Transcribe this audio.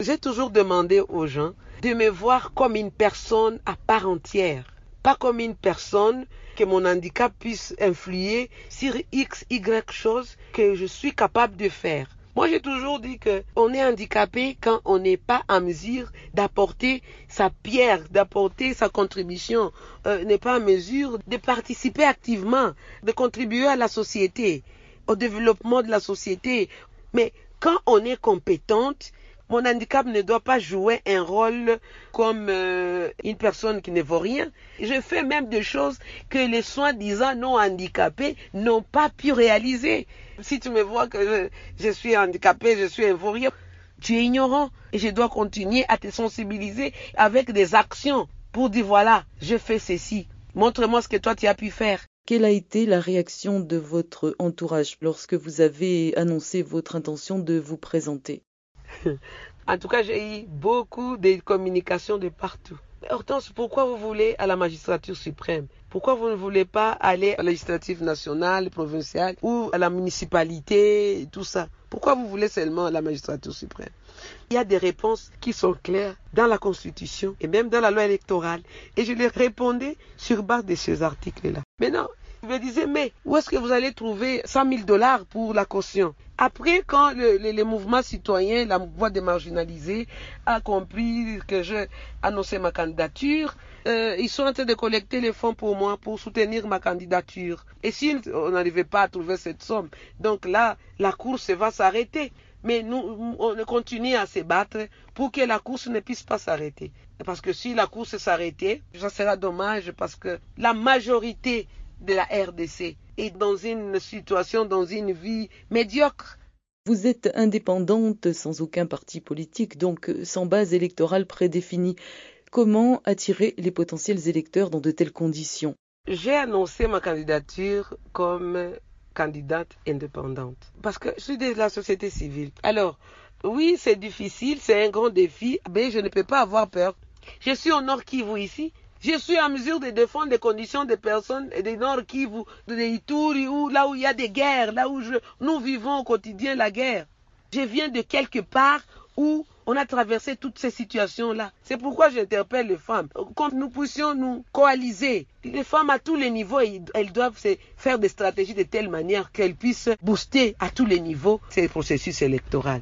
J'ai toujours demandé aux gens de me voir comme une personne à part entière, pas comme une personne que mon handicap puisse influer sur X, Y choses que je suis capable de faire. Moi, j'ai toujours dit que on est handicapé quand on n'est pas en mesure d'apporter sa pierre, d'apporter sa contribution, euh, n'est pas en mesure de participer activement, de contribuer à la société, au développement de la société. Mais quand on est compétente, mon handicap ne doit pas jouer un rôle comme euh, une personne qui ne vaut rien. Je fais même des choses que les soins-disant non handicapés n'ont pas pu réaliser. Si tu me vois que je, suis handicapé, je suis un vaut rien, tu es ignorant et je dois continuer à te sensibiliser avec des actions pour dire voilà, je fais ceci. Montre-moi ce que toi tu as pu faire. Quelle a été la réaction de votre entourage lorsque vous avez annoncé votre intention de vous présenter? En tout cas, j'ai eu beaucoup de communications de partout. Hortense, pourquoi vous voulez à la magistrature suprême? Pourquoi vous ne voulez pas aller à la législative nationale, provinciale ou à la municipalité, tout ça? Pourquoi vous voulez seulement à la magistrature suprême? Il y a des réponses qui sont claires dans la Constitution et même dans la loi électorale. Et je les répondais sur base de ces articles-là. Maintenant, je me disais, mais où est-ce que vous allez trouver 100 000 dollars pour la caution? Après, quand le, le, le, mouvement citoyen, la voix des marginalisés, a compris que j'ai annoncé ma candidature, euh, ils sont en train de collecter les fonds pour moi, pour soutenir ma candidature. Et si on n'arrivait pas à trouver cette somme, donc là, la course va s'arrêter. Mais nous, on continue à se battre pour que la course ne puisse pas s'arrêter. Parce que si la course s'arrêtait, ça sera dommage parce que la majorité de la RDC est dans une situation, dans une vie médiocre. Vous êtes indépendante sans aucun parti politique, donc sans base électorale prédéfinie. Comment attirer les potentiels électeurs dans de telles conditions? J'ai annoncé ma candidature comme candidate indépendante parce que je suis de la société civile. Alors, oui, c'est difficile, c'est un grand défi, mais je ne peux pas avoir peur. Je suis au Nord Kivu ici. Je suis en mesure de défendre les conditions des personnes des Nord Kivu, de Ituri, où, là où il y a des guerres, là où nous vivons au quotidien la guerre. Je viens de quelque part où on a traversé toutes ces situations-là. C'est pourquoi j'interpelle les femmes. Comme nous puissions nous coaliser. Les femmes à tous les niveaux, elles doivent faire des stratégies de telle manière qu'elles puissent booster à tous les niveaux ces processus électoraux.